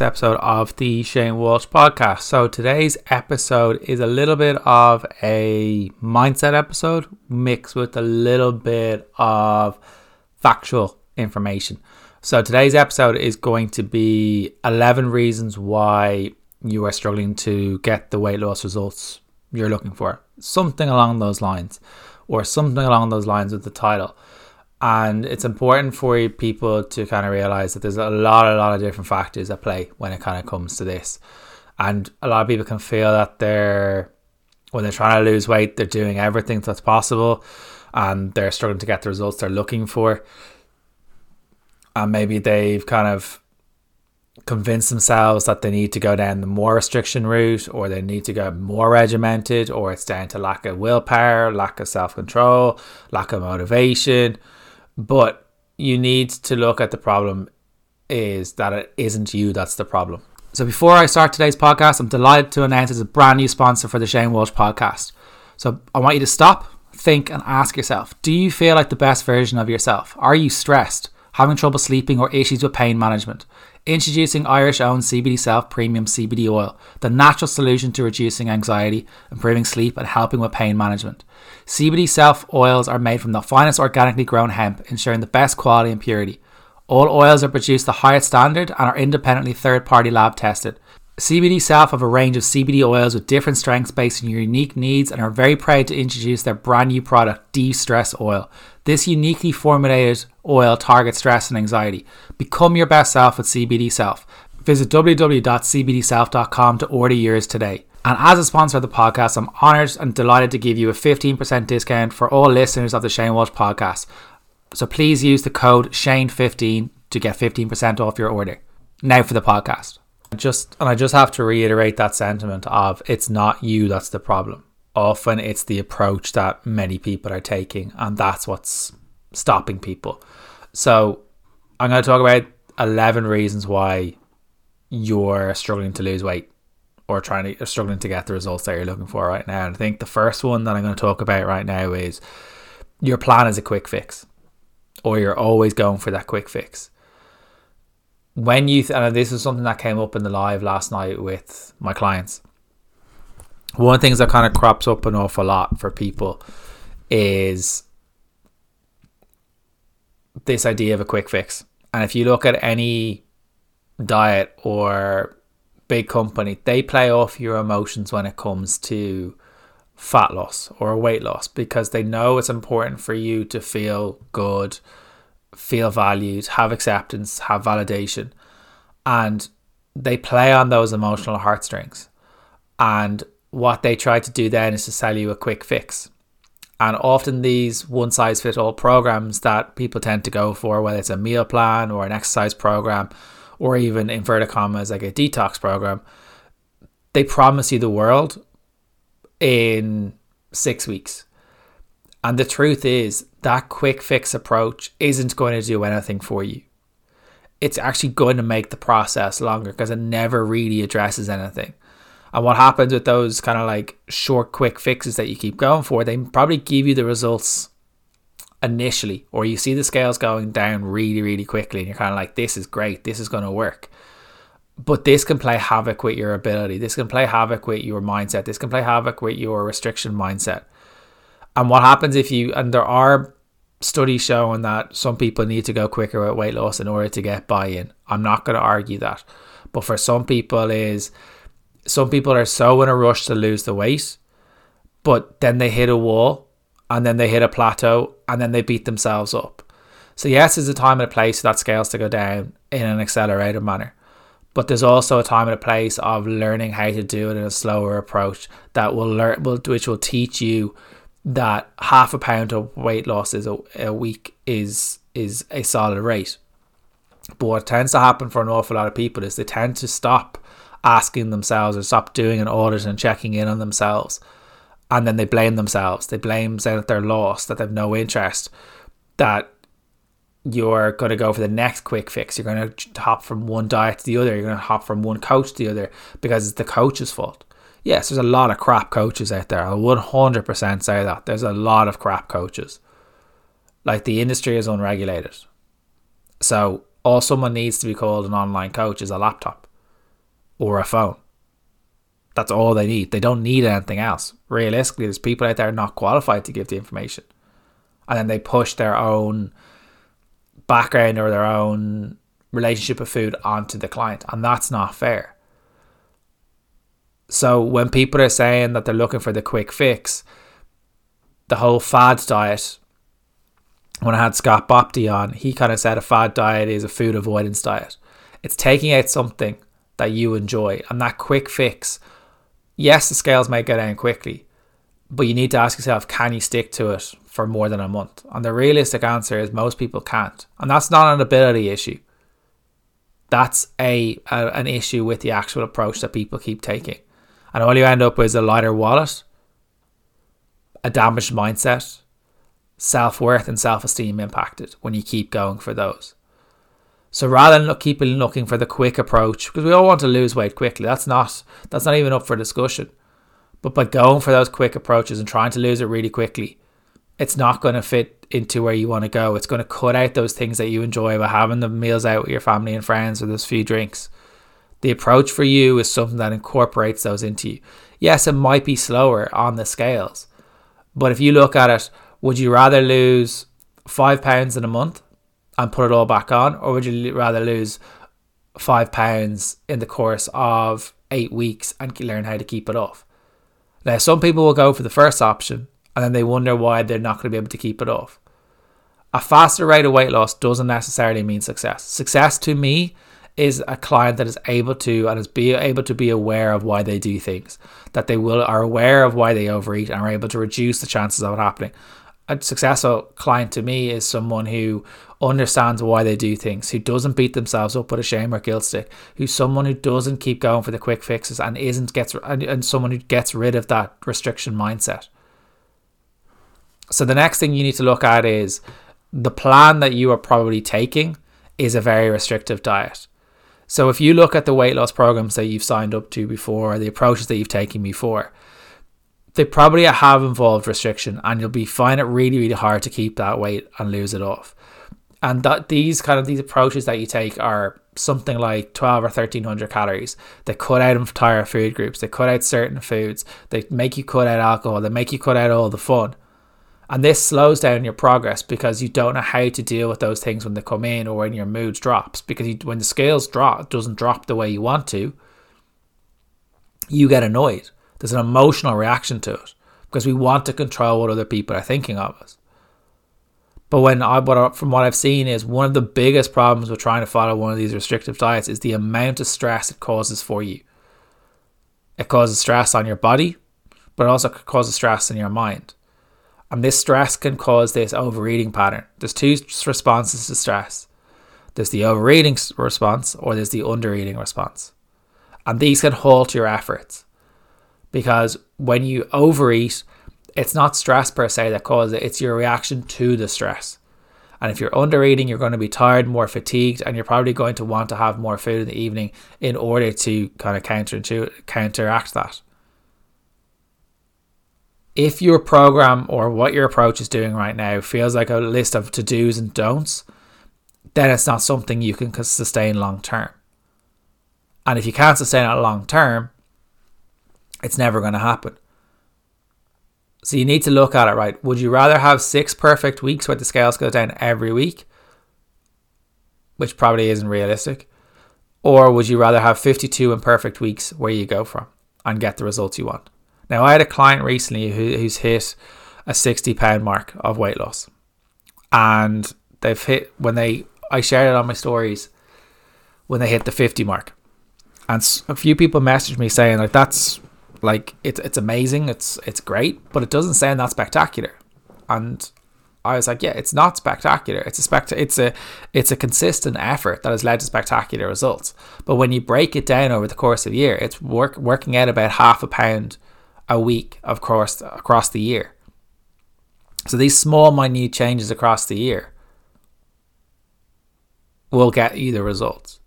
episode of the Shane Walsh podcast. So, today's episode is a little bit of a mindset episode mixed with a little bit of factual information. So, today's episode is going to be 11 reasons why you are struggling to get the weight loss results you're looking for. Something along those lines, or something along those lines with the title and it's important for people to kind of realize that there's a lot a lot of different factors at play when it kind of comes to this. And a lot of people can feel that they're when they're trying to lose weight they're doing everything that's possible and they're struggling to get the results they're looking for. And maybe they've kind of convinced themselves that they need to go down the more restriction route or they need to go more regimented or it's down to lack of willpower lack of self-control lack of motivation but you need to look at the problem is that it isn't you that's the problem. So before I start today's podcast, I'm delighted to announce it's a brand new sponsor for the Shane Walsh podcast. So I want you to stop, think, and ask yourself Do you feel like the best version of yourself? Are you stressed, having trouble sleeping, or issues with pain management? Introducing Irish owned CBD Self Premium CBD Oil, the natural solution to reducing anxiety, improving sleep, and helping with pain management. CBD Self oils are made from the finest organically grown hemp, ensuring the best quality and purity. All oils are produced to the highest standard and are independently third party lab tested. CBD Self have a range of CBD oils with different strengths based on your unique needs and are very proud to introduce their brand new product, De Stress Oil. This uniquely formulated oil targets stress and anxiety. Become your best self with CBD Self. Visit www.cbdself.com to order yours today. And as a sponsor of the podcast, I'm honored and delighted to give you a 15% discount for all listeners of the Shane Walsh podcast. So please use the code SHANE15 to get 15% off your order. Now for the podcast. Just and I just have to reiterate that sentiment of it's not you that's the problem. Often it's the approach that many people are taking, and that's what's stopping people. So I'm going to talk about 11 reasons why you're struggling to lose weight or trying to or struggling to get the results that you're looking for right now. And I think the first one that I'm going to talk about right now is your plan is a quick fix, or you're always going for that quick fix. When you th- and this is something that came up in the live last night with my clients. One of the things that kind of crops up an awful lot for people is this idea of a quick fix. And if you look at any diet or big company they play off your emotions when it comes to fat loss or weight loss because they know it's important for you to feel good feel valued, have acceptance, have validation. And they play on those emotional heartstrings. And what they try to do then is to sell you a quick fix. And often these one size fits all programs that people tend to go for, whether it's a meal plan or an exercise program, or even inverted commas like a detox program, they promise you the world in six weeks. And the truth is, that quick fix approach isn't going to do anything for you. It's actually going to make the process longer because it never really addresses anything. And what happens with those kind of like short, quick fixes that you keep going for, they probably give you the results initially, or you see the scales going down really, really quickly, and you're kind of like, this is great, this is going to work. But this can play havoc with your ability. This can play havoc with your mindset. This can play havoc with your restriction mindset. And what happens if you, and there are studies showing that some people need to go quicker with weight loss in order to get buy in. I'm not going to argue that. But for some people, is some people are so in a rush to lose the weight, but then they hit a wall and then they hit a plateau and then they beat themselves up. So, yes, there's a time and a place for that scales to go down in an accelerated manner. But there's also a time and a place of learning how to do it in a slower approach that will learn, which will teach you that half a pound of weight loss is a, a week is is a solid rate. But what tends to happen for an awful lot of people is they tend to stop asking themselves or stop doing an audit and checking in on themselves. And then they blame themselves. They blame saying that they're lost, that they've no interest, that you're going to go for the next quick fix. You're going to hop from one diet to the other. You're going to hop from one coach to the other because it's the coach's fault yes, there's a lot of crap coaches out there. I'll 100% say that. There's a lot of crap coaches. Like the industry is unregulated. So all someone needs to be called an online coach is a laptop. or a phone. That's all they need. They don't need anything else. Realistically, there's people out there not qualified to give the information. And then they push their own background or their own relationship with food onto the client. And that's not fair. So when people are saying that they're looking for the quick fix, the whole fad diet, when I had Scott Baptie on, he kind of said a fad diet is a food avoidance diet. It's taking out something that you enjoy and that quick fix yes, the scales might go down quickly, but you need to ask yourself, can you stick to it for more than a month? And the realistic answer is most people can't. And that's not an ability issue. That's a, a an issue with the actual approach that people keep taking. And all you end up with is a lighter wallet, a damaged mindset, self worth and self esteem impacted when you keep going for those. So rather than look, keep looking for the quick approach, because we all want to lose weight quickly, that's not that's not even up for discussion. But by going for those quick approaches and trying to lose it really quickly, it's not going to fit into where you want to go. It's going to cut out those things that you enjoy by having the meals out with your family and friends or those few drinks. The approach for you is something that incorporates those into you. Yes, it might be slower on the scales, but if you look at it, would you rather lose five pounds in a month and put it all back on, or would you rather lose five pounds in the course of eight weeks and learn how to keep it off? Now, some people will go for the first option and then they wonder why they're not going to be able to keep it off. A faster rate of weight loss doesn't necessarily mean success. Success to me is a client that is able to and is be able to be aware of why they do things, that they will are aware of why they overeat and are able to reduce the chances of it happening a successful client to me is someone who understands why they do things, who doesn't beat themselves up with a shame or guilt stick, who's someone who doesn't keep going for the quick fixes and isn't gets and, and someone who gets rid of that restriction mindset. So the next thing you need to look at is the plan that you are probably taking is a very restrictive diet. So if you look at the weight loss programs that you've signed up to before, the approaches that you've taken before, they probably have involved restriction and you'll be find it really really hard to keep that weight and lose it off. And that these kind of these approaches that you take are something like 12 or 1300 calories. They cut out entire food groups. They cut out certain foods. They make you cut out alcohol. They make you cut out all the fun. And this slows down your progress because you don't know how to deal with those things when they come in or when your mood drops. Because you, when the scales drop doesn't drop the way you want to you get annoyed there's an emotional reaction to it because we want to control what other people are thinking of us. But when I, what from what I've seen is one of the biggest problems with trying to follow one of these restrictive diets is the amount of stress it causes for you. It causes stress on your body, but it also causes stress in your mind. And this stress can cause this overeating pattern. There's two responses to stress. There's the overeating response or there's the undereating response. And these can halt your efforts because when you overeat, it's not stress per se that causes it, it's your reaction to the stress. And if you're under eating, you're going to be tired, more fatigued, and you're probably going to want to have more food in the evening in order to kind of counter counteract that. If your program or what your approach is doing right now feels like a list of to dos and don'ts, then it's not something you can sustain long term. And if you can't sustain it long term, it's never going to happen. So you need to look at it right. Would you rather have six perfect weeks where the scales go down every week, which probably isn't realistic, or would you rather have 52 imperfect weeks where you go from and get the results you want? Now, I had a client recently who, who's hit a 60 pound mark of weight loss, and they've hit when they I shared it on my stories when they hit the 50 mark, and a few people messaged me saying like that's like it's it's amazing, it's it's great, but it doesn't sound that spectacular. And I was like, yeah, it's not spectacular. It's a spect- it's a it's a consistent effort that has led to spectacular results. But when you break it down over the course of a year, it's work working out about half a pound a week, of course, across the year. So these small, minute changes across the year will get you the results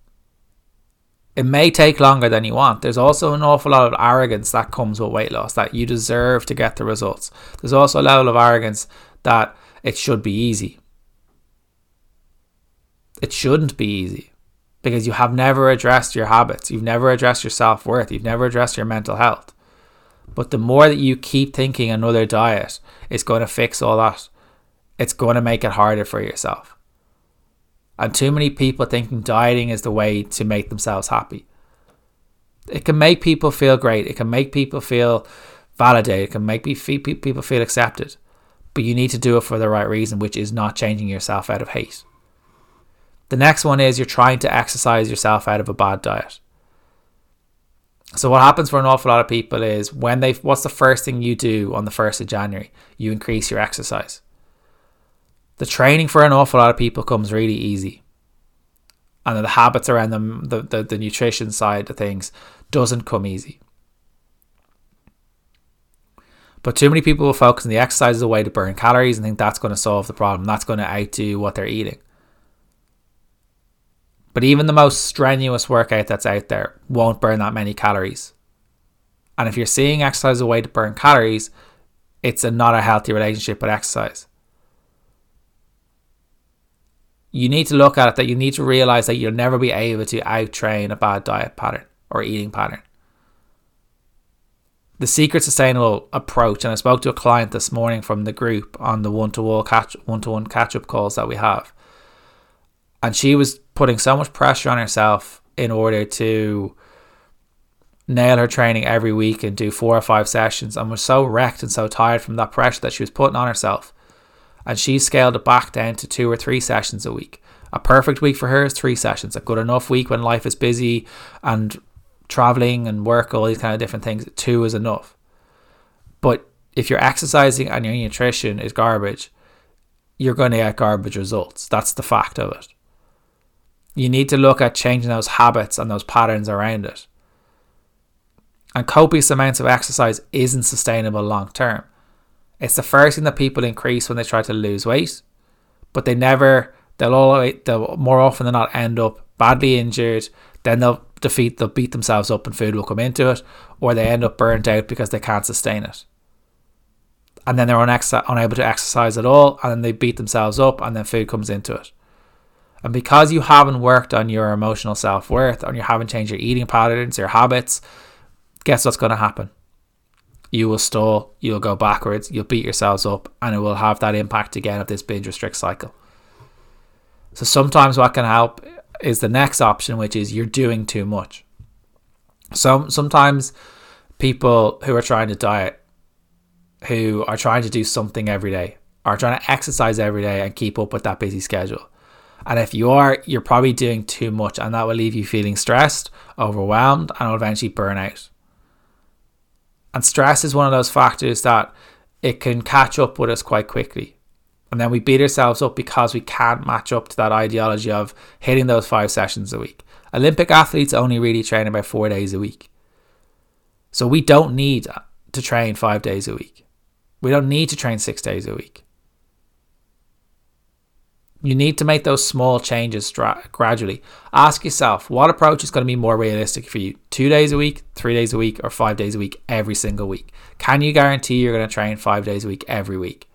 it may take longer than you want. There's also an awful lot of arrogance that comes with weight loss that you deserve to get the results. There's also a level of arrogance that it should be easy. It shouldn't be easy. because you have never addressed your habits. You've never addressed your self worth. You've never addressed your mental health. But the more that you keep thinking another diet is going to fix all that, it's going to make it harder for yourself. And too many people thinking dieting is the way to make themselves happy. It can make people feel great. It can make people feel validated. It can make people feel accepted. But you need to do it for the right reason, which is not changing yourself out of hate. The next one is you're trying to exercise yourself out of a bad diet. So what happens for an awful lot of people is when they what's the first thing you do on the 1st of January? You increase your exercise. The training for an awful lot of people comes really easy. And the habits around them, the, the, the nutrition side of things doesn't come easy. But too many people will focus on the exercise as a way to burn calories and think that's going to solve the problem. That's going to outdo what they're eating. But even the most strenuous workout that's out there won't burn that many calories. And if you're seeing exercise as a way to burn calories, it's a not a healthy relationship with exercise. You need to look at it that you need to realize that you'll never be able to out train a bad diet pattern or eating pattern. The secret sustainable approach, and I spoke to a client this morning from the group on the one to one catch one to one catch up calls that we have. And she was putting so much pressure on herself in order to nail her training every week and do four or five sessions and was so wrecked and so tired from that pressure that she was putting on herself. And she scaled it back down to two or three sessions a week. A perfect week for her is three sessions. A good enough week when life is busy and traveling and work, all these kind of different things, two is enough. But if you're exercising and your nutrition is garbage, you're going to get garbage results. That's the fact of it you need to look at changing those habits and those patterns around it. And copious amounts of exercise isn't sustainable long term. It's the first thing that people increase when they try to lose weight, but they never, they'll all, they'll more often than not end up badly injured. Then they'll defeat, they'll beat themselves up and food will come into it, or they end up burnt out because they can't sustain it. And then they're unex- unable to exercise at all, and then they beat themselves up, and then food comes into it. And because you haven't worked on your emotional self worth and you haven't changed your eating patterns, your habits, guess what's going to happen? You will stall, you'll go backwards, you'll beat yourselves up, and it will have that impact again of this binge restrict cycle. So sometimes what can help is the next option, which is you're doing too much. Some sometimes people who are trying to diet, who are trying to do something every day, are trying to exercise every day and keep up with that busy schedule and if you are, you're probably doing too much, and that will leave you feeling stressed, overwhelmed, and will eventually burn out. And stress is one of those factors that it can catch up with us quite quickly. And then we beat ourselves up because we can't match up to that ideology of hitting those five sessions a week. Olympic athletes only really train about four days a week. So we don't need to train five days a week. We don't need to train six days a week. You need to make those small changes gradually. Ask yourself what approach is going to be more realistic for you two days a week, three days a week, or five days a week every single week. Can you guarantee you're going to train five days a week every week?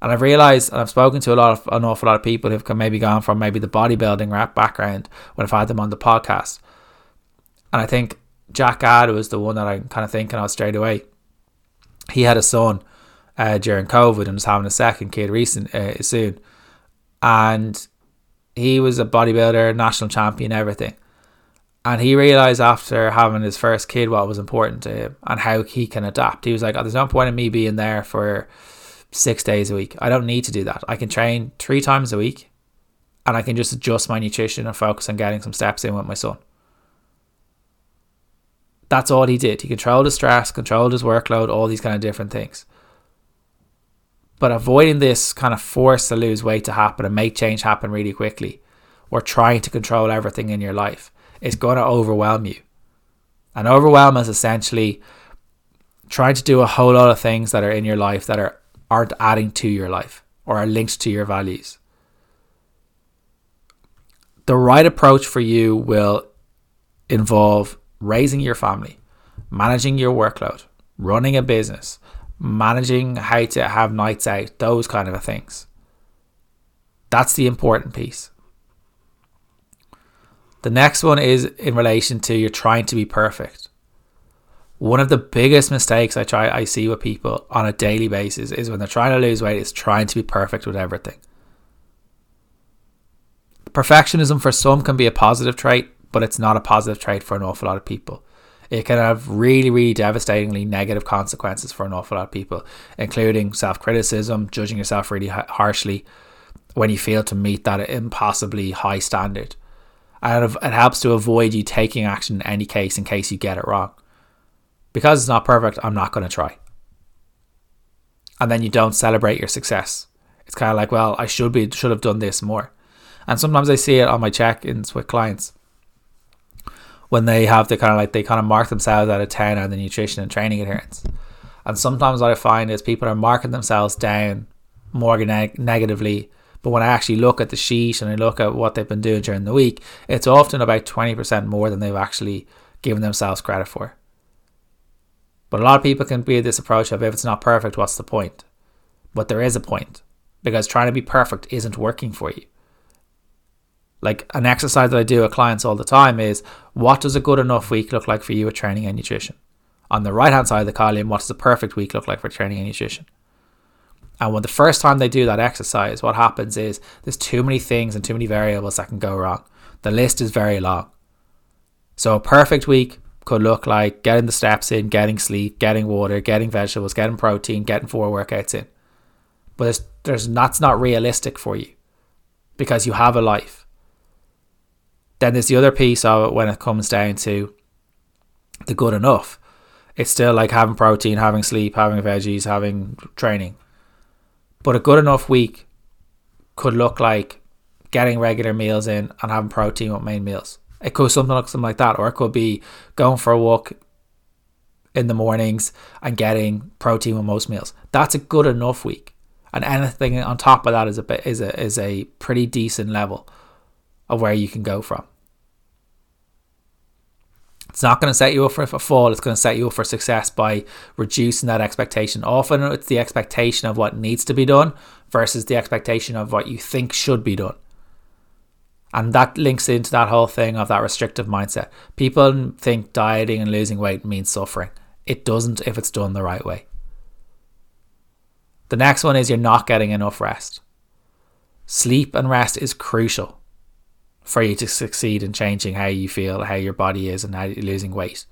And I've realized, and I've spoken to a lot of an awful lot of people who've maybe gone from maybe the bodybuilding rap background when I've had them on the podcast. And I think Jack Ad was the one that I'm kind of thinking of straight away. He had a son uh, during COVID and was having a second kid recent uh, soon, and he was a bodybuilder, national champion, everything. And he realized after having his first kid what was important to him and how he can adapt. He was like, oh, "There's no point in me being there for six days a week. I don't need to do that. I can train three times a week, and I can just adjust my nutrition and focus on getting some steps in with my son." That's all he did. He controlled his stress, controlled his workload, all these kind of different things. But avoiding this kind of force to lose weight to happen and make change happen really quickly, or trying to control everything in your life, is going to overwhelm you. And overwhelm is essentially trying to do a whole lot of things that are in your life that are aren't adding to your life or are linked to your values. The right approach for you will involve raising your family, managing your workload, running a business, managing how to have nights out, those kind of things. That's the important piece. The next one is in relation to you're trying to be perfect. One of the biggest mistakes I try I see with people on a daily basis is when they're trying to lose weight is trying to be perfect with everything. Perfectionism for some can be a positive trait, but it's not a positive trait for an awful lot of people. It can have really, really devastatingly negative consequences for an awful lot of people, including self criticism, judging yourself really harshly when you fail to meet that impossibly high standard. And it helps to avoid you taking action in any case in case you get it wrong. Because it's not perfect, I'm not going to try. And then you don't celebrate your success. It's kind of like, well, I should be should have done this more. And sometimes I see it on my check-ins with clients when they have the kind of like they kind of mark themselves out of 10 on the nutrition and training adherence. And sometimes what I find is people are marking themselves down more neg- negatively. But when I actually look at the sheet and I look at what they've been doing during the week, it's often about 20% more than they've actually given themselves credit for. But a lot of people can be this approach of if it's not perfect, what's the point? But there is a point because trying to be perfect isn't working for you. Like an exercise that I do with clients all the time is what does a good enough week look like for you with training and nutrition? On the right hand side of the column, what does a perfect week look like for training and nutrition? And when the first time they do that exercise, what happens is there's too many things and too many variables that can go wrong. The list is very long. So a perfect week could look like getting the steps in, getting sleep, getting water, getting vegetables, getting protein, getting four workouts in. But there's, there's that's not realistic for you because you have a life then there's the other piece of it when it comes down to the good enough. It's still like having protein, having sleep, having veggies, having training. But a good enough week could look like getting regular meals in and having protein with main meals. It could something like something like that, or it could be going for a walk in the mornings and getting protein with most meals. That's a good enough week, and anything on top of that is a bit is a is a pretty decent level of where you can go from. It's not going to set you up for a fall, it's going to set you up for success by reducing that expectation. Often it's the expectation of what needs to be done versus the expectation of what you think should be done. And that links into that whole thing of that restrictive mindset. People think dieting and losing weight means suffering. It doesn't if it's done the right way. The next one is you're not getting enough rest. Sleep and rest is crucial for you to succeed in changing how you feel, how your body is, and how you're losing weight.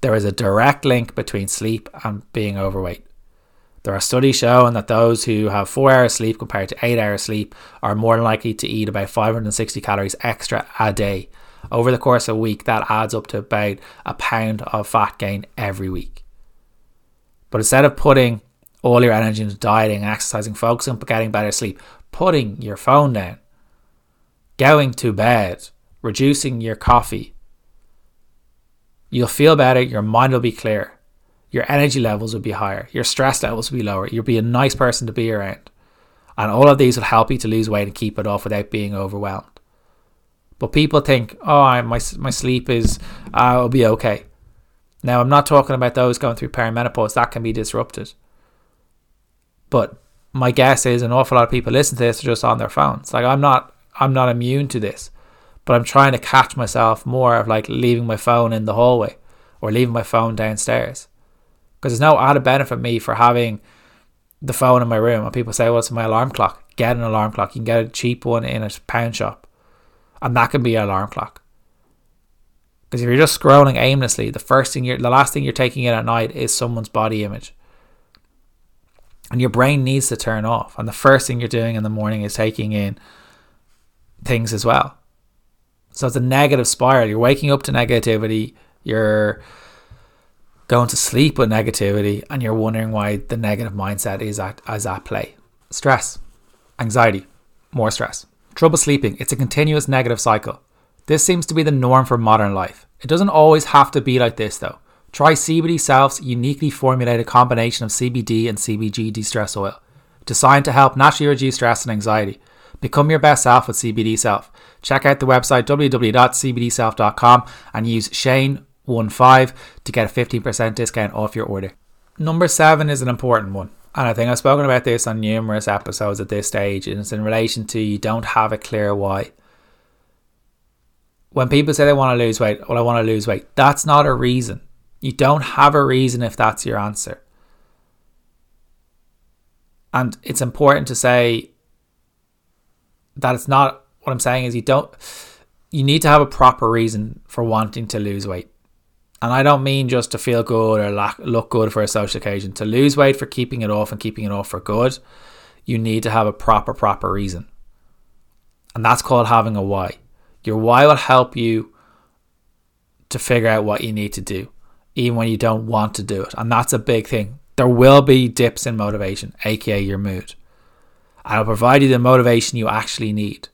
There is a direct link between sleep and being overweight. There are studies showing that those who have four hours sleep compared to eight hours sleep are more likely to eat about 560 calories extra a day. Over the course of a week, that adds up to about a pound of fat gain every week. But instead of putting all your energy into dieting, and exercising, focusing on getting better sleep, putting your phone down, going to bed, reducing your coffee, you'll feel better, your mind will be clear, your energy levels will be higher, your stress levels will be lower, you'll be a nice person to be around. And all of these will help you to lose weight and keep it off without being overwhelmed. But people think, oh, my, my sleep is, uh, will be okay. Now, I'm not talking about those going through perimenopause, that can be disrupted. But my guess is an awful lot of people listen to this just on their phones. Like, I'm not I'm not immune to this, but I'm trying to catch myself more of like leaving my phone in the hallway or leaving my phone downstairs. Because there's no added benefit me for having the phone in my room. And people say, well, it's my alarm clock. Get an alarm clock. You can get a cheap one in a pound shop. And that can be your alarm clock. Because if you're just scrolling aimlessly, the first thing you're, the last thing you're taking in at night is someone's body image. And your brain needs to turn off. And the first thing you're doing in the morning is taking in things as well. So it's a negative spiral. You're waking up to negativity, you're going to sleep with negativity, and you're wondering why the negative mindset is at, is at play. Stress, anxiety, more stress. Trouble sleeping, it's a continuous negative cycle. This seems to be the norm for modern life. It doesn't always have to be like this though. Try CBD Self's uniquely formulated combination of CBD and CBG de stress oil, designed to help naturally reduce stress and anxiety. Become your best self with CBD Self. Check out the website www.cbdself.com and use Shane15 to get a 15% discount off your order. Number seven is an important one. And I think I've spoken about this on numerous episodes at this stage, and it's in relation to you don't have a clear why. when people say they want to lose weight, well, I want to lose weight, that's not a reason. You don't have a reason if that's your answer. And it's important to say that it's not what I'm saying is you don't you need to have a proper reason for wanting to lose weight. And I don't mean just to feel good or look good for a social occasion. To lose weight for keeping it off and keeping it off for good, you need to have a proper, proper reason. And that's called having a why. Your why will help you to figure out what you need to do, even when you don't want to do it. And that's a big thing. There will be dips in motivation, aka your mood. It'll provide you the motivation you actually need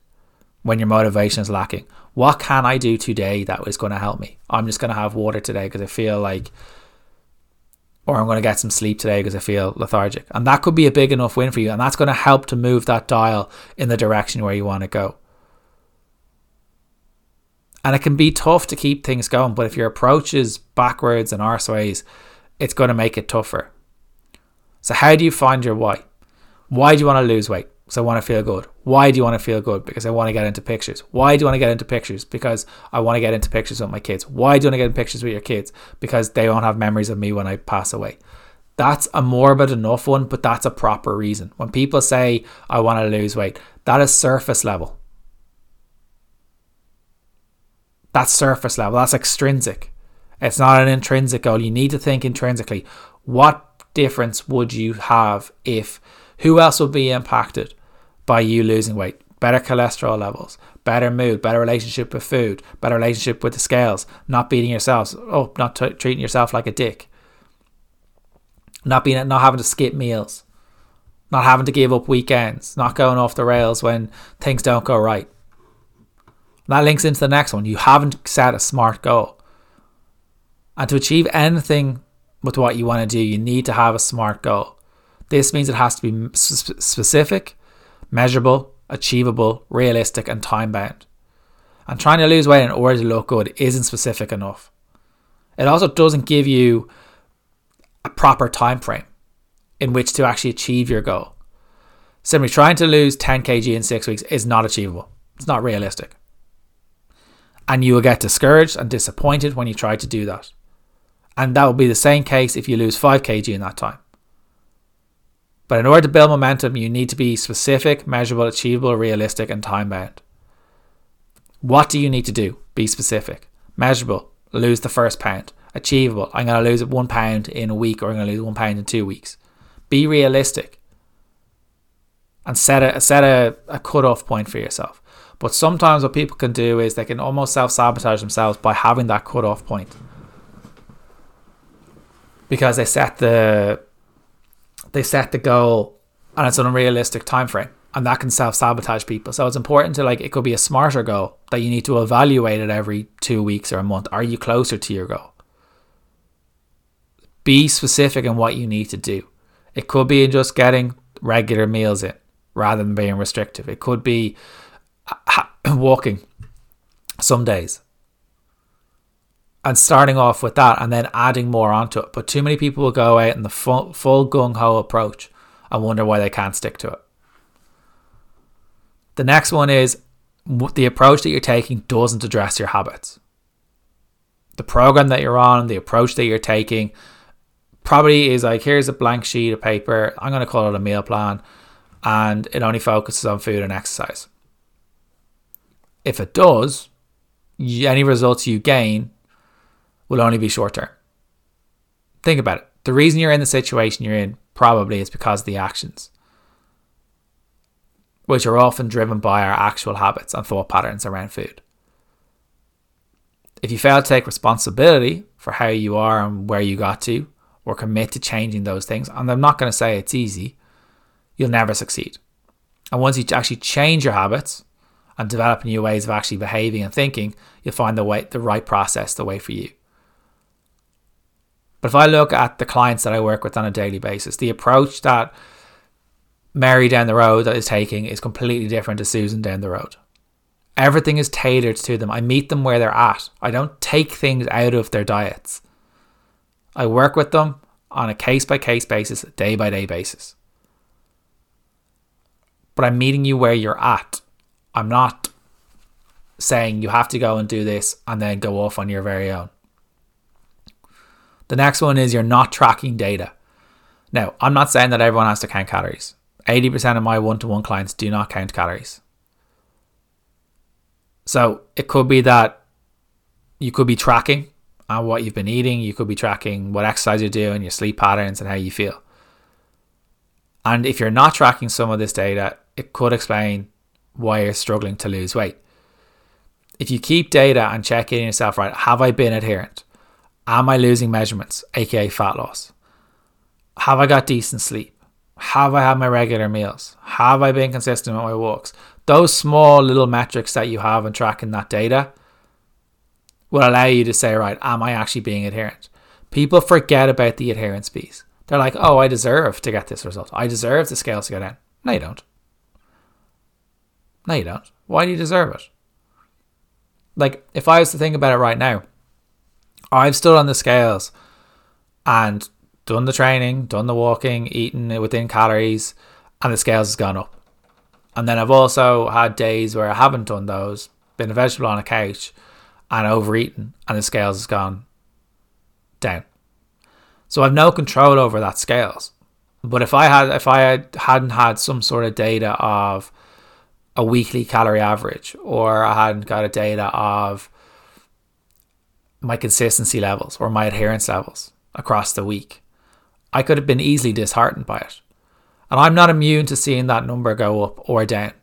when your motivation is lacking. What can I do today that is going to help me? I'm just going to have water today because I feel like, or I'm going to get some sleep today because I feel lethargic. And that could be a big enough win for you. And that's going to help to move that dial in the direction where you want to go. And it can be tough to keep things going, but if your approach is backwards and arseways, it's going to make it tougher. So, how do you find your why? Why do you want to lose weight? because I want to feel good. Why do you want to feel good? Because I want to get into pictures. Why do you want to get into pictures? Because I want to get into pictures with my kids. Why do you want to get in pictures with your kids? Because they won't have memories of me when I pass away. That's a morbid enough one, but that's a proper reason. When people say, I want to lose weight, that is surface level. That's surface level. That's extrinsic. It's not an intrinsic goal. You need to think intrinsically. What difference would you have if who else will be impacted by you losing weight? Better cholesterol levels, better mood, better relationship with food, better relationship with the scales, not beating yourselves oh, not t- treating yourself like a dick, not being, not having to skip meals, not having to give up weekends, not going off the rails when things don't go right. That links into the next one. You haven't set a smart goal. And to achieve anything with what you want to do, you need to have a smart goal. This means it has to be specific, measurable, achievable, realistic, and time bound. And trying to lose weight in order to look good isn't specific enough. It also doesn't give you a proper time frame in which to actually achieve your goal. Simply trying to lose 10 kg in six weeks is not achievable. It's not realistic. And you will get discouraged and disappointed when you try to do that. And that will be the same case if you lose 5 kg in that time. But in order to build momentum, you need to be specific, measurable, achievable, realistic, and time bound. What do you need to do? Be specific. Measurable, lose the first pound. Achievable, I'm going to lose one pound in a week or I'm going to lose one pound in two weeks. Be realistic and set a set a, a cut-off point for yourself. But sometimes what people can do is they can almost self-sabotage themselves by having that cut-off point. Because they set the they set the goal and it's an unrealistic time frame and that can self-sabotage people. So it's important to like it could be a smarter goal that you need to evaluate it every two weeks or a month. Are you closer to your goal? Be specific in what you need to do. It could be in just getting regular meals in rather than being restrictive. It could be uh, walking some days and starting off with that and then adding more onto it. But too many people will go out in the full, full gung ho approach and wonder why they can't stick to it. The next one is the approach that you're taking doesn't address your habits. The program that you're on, the approach that you're taking, probably is like here's a blank sheet of paper. I'm going to call it a meal plan, and it only focuses on food and exercise. If it does, any results you gain will only be short term. Think about it. The reason you're in the situation you're in probably is because of the actions, which are often driven by our actual habits and thought patterns around food. If you fail to take responsibility for how you are and where you got to, or commit to changing those things, and I'm not going to say it's easy, you'll never succeed. And once you actually change your habits and develop new ways of actually behaving and thinking, you'll find the way, the right process, the way for you. But if I look at the clients that I work with on a daily basis, the approach that Mary down the road that is taking is completely different to Susan down the road. Everything is tailored to them. I meet them where they're at. I don't take things out of their diets. I work with them on a case by case basis, day by day basis. But I'm meeting you where you're at. I'm not saying you have to go and do this and then go off on your very own. The next one is you're not tracking data. Now, I'm not saying that everyone has to count calories. 80% of my one to one clients do not count calories. So it could be that you could be tracking on what you've been eating, you could be tracking what exercise you're doing, your sleep patterns, and how you feel. And if you're not tracking some of this data, it could explain why you're struggling to lose weight. If you keep data and check in yourself, right, have I been adherent? Am I losing measurements, aka fat loss? Have I got decent sleep? Have I had my regular meals? Have I been consistent with my walks? Those small little metrics that you have in tracking that data will allow you to say, right, am I actually being adherent? People forget about the adherence piece. They're like, oh, I deserve to get this result. I deserve the scales to go down. No, you don't. No, you don't. Why do you deserve it? Like, if I was to think about it right now, I've stood on the scales and done the training, done the walking, eaten within calories, and the scales has gone up. And then I've also had days where I haven't done those, been a vegetable on a couch and overeaten, and the scales has gone down. So I've no control over that scales. But if I had if I had, hadn't had some sort of data of a weekly calorie average, or I hadn't got a data of my consistency levels or my adherence levels across the week, I could have been easily disheartened by it. And I'm not immune to seeing that number go up or down.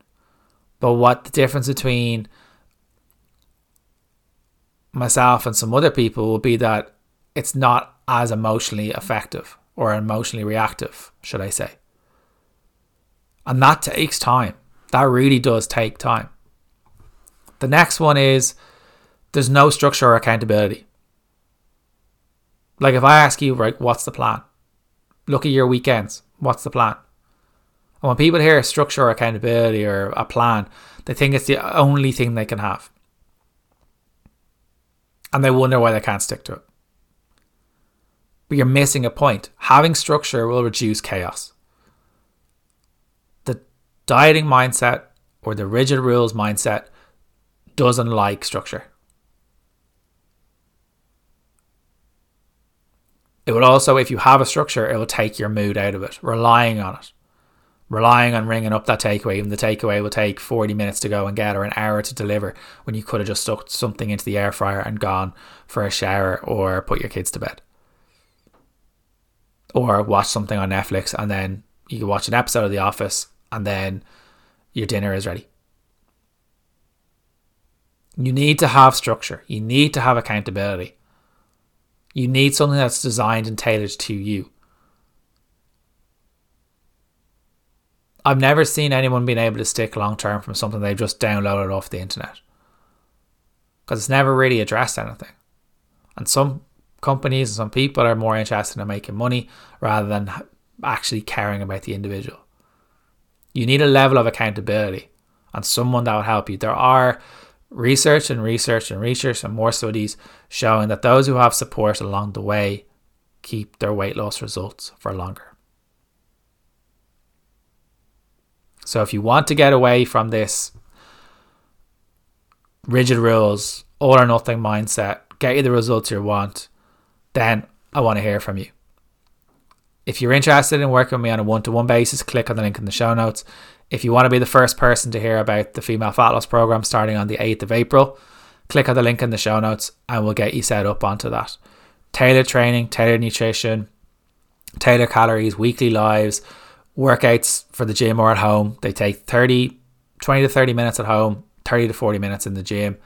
But what the difference between myself and some other people will be that it's not as emotionally effective or emotionally reactive, should I say. And that takes time. That really does take time. The next one is there's no structure or accountability. Like if I ask you, right, what's the plan? Look at your weekends. What's the plan? And when people hear structure or accountability or a plan, they think it's the only thing they can have. And they wonder why they can't stick to it. But you're missing a point. Having structure will reduce chaos. The dieting mindset or the rigid rules mindset doesn't like structure. It will also, if you have a structure, it will take your mood out of it, relying on it. Relying on ringing up that takeaway, and the takeaway will take 40 minutes to go and get or an hour to deliver when you could have just stuck something into the air fryer and gone for a shower or put your kids to bed. Or watch something on Netflix and then you can watch an episode of The Office and then your dinner is ready. You need to have structure, you need to have accountability. You need something that's designed and tailored to you. I've never seen anyone being able to stick long term from something they've just downloaded off the internet. Because it's never really addressed anything. And some companies and some people are more interested in making money rather than actually caring about the individual. You need a level of accountability and someone that will help you. There are research and research and research and more studies showing that those who have support along the way keep their weight loss results for longer. So if you want to get away from this rigid rules, all or nothing mindset, get you the results you want, then I want to hear from you. If you're interested in working with me on a one to one basis, click on the link in the show notes. If you want to be the first person to hear about the female fat loss program starting on the 8th of April, click on the link in the show notes and we'll get you set up onto that. Tailored training, tailored nutrition, tailored calories, weekly lives, workouts for the gym or at home. They take 30, 20 to 30 minutes at home, 30 to 40 minutes in the gym,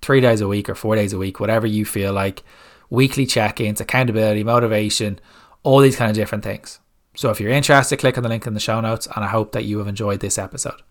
three days a week or four days a week, whatever you feel like. Weekly check ins, accountability, motivation, all these kind of different things. So if you're interested, click on the link in the show notes, and I hope that you have enjoyed this episode.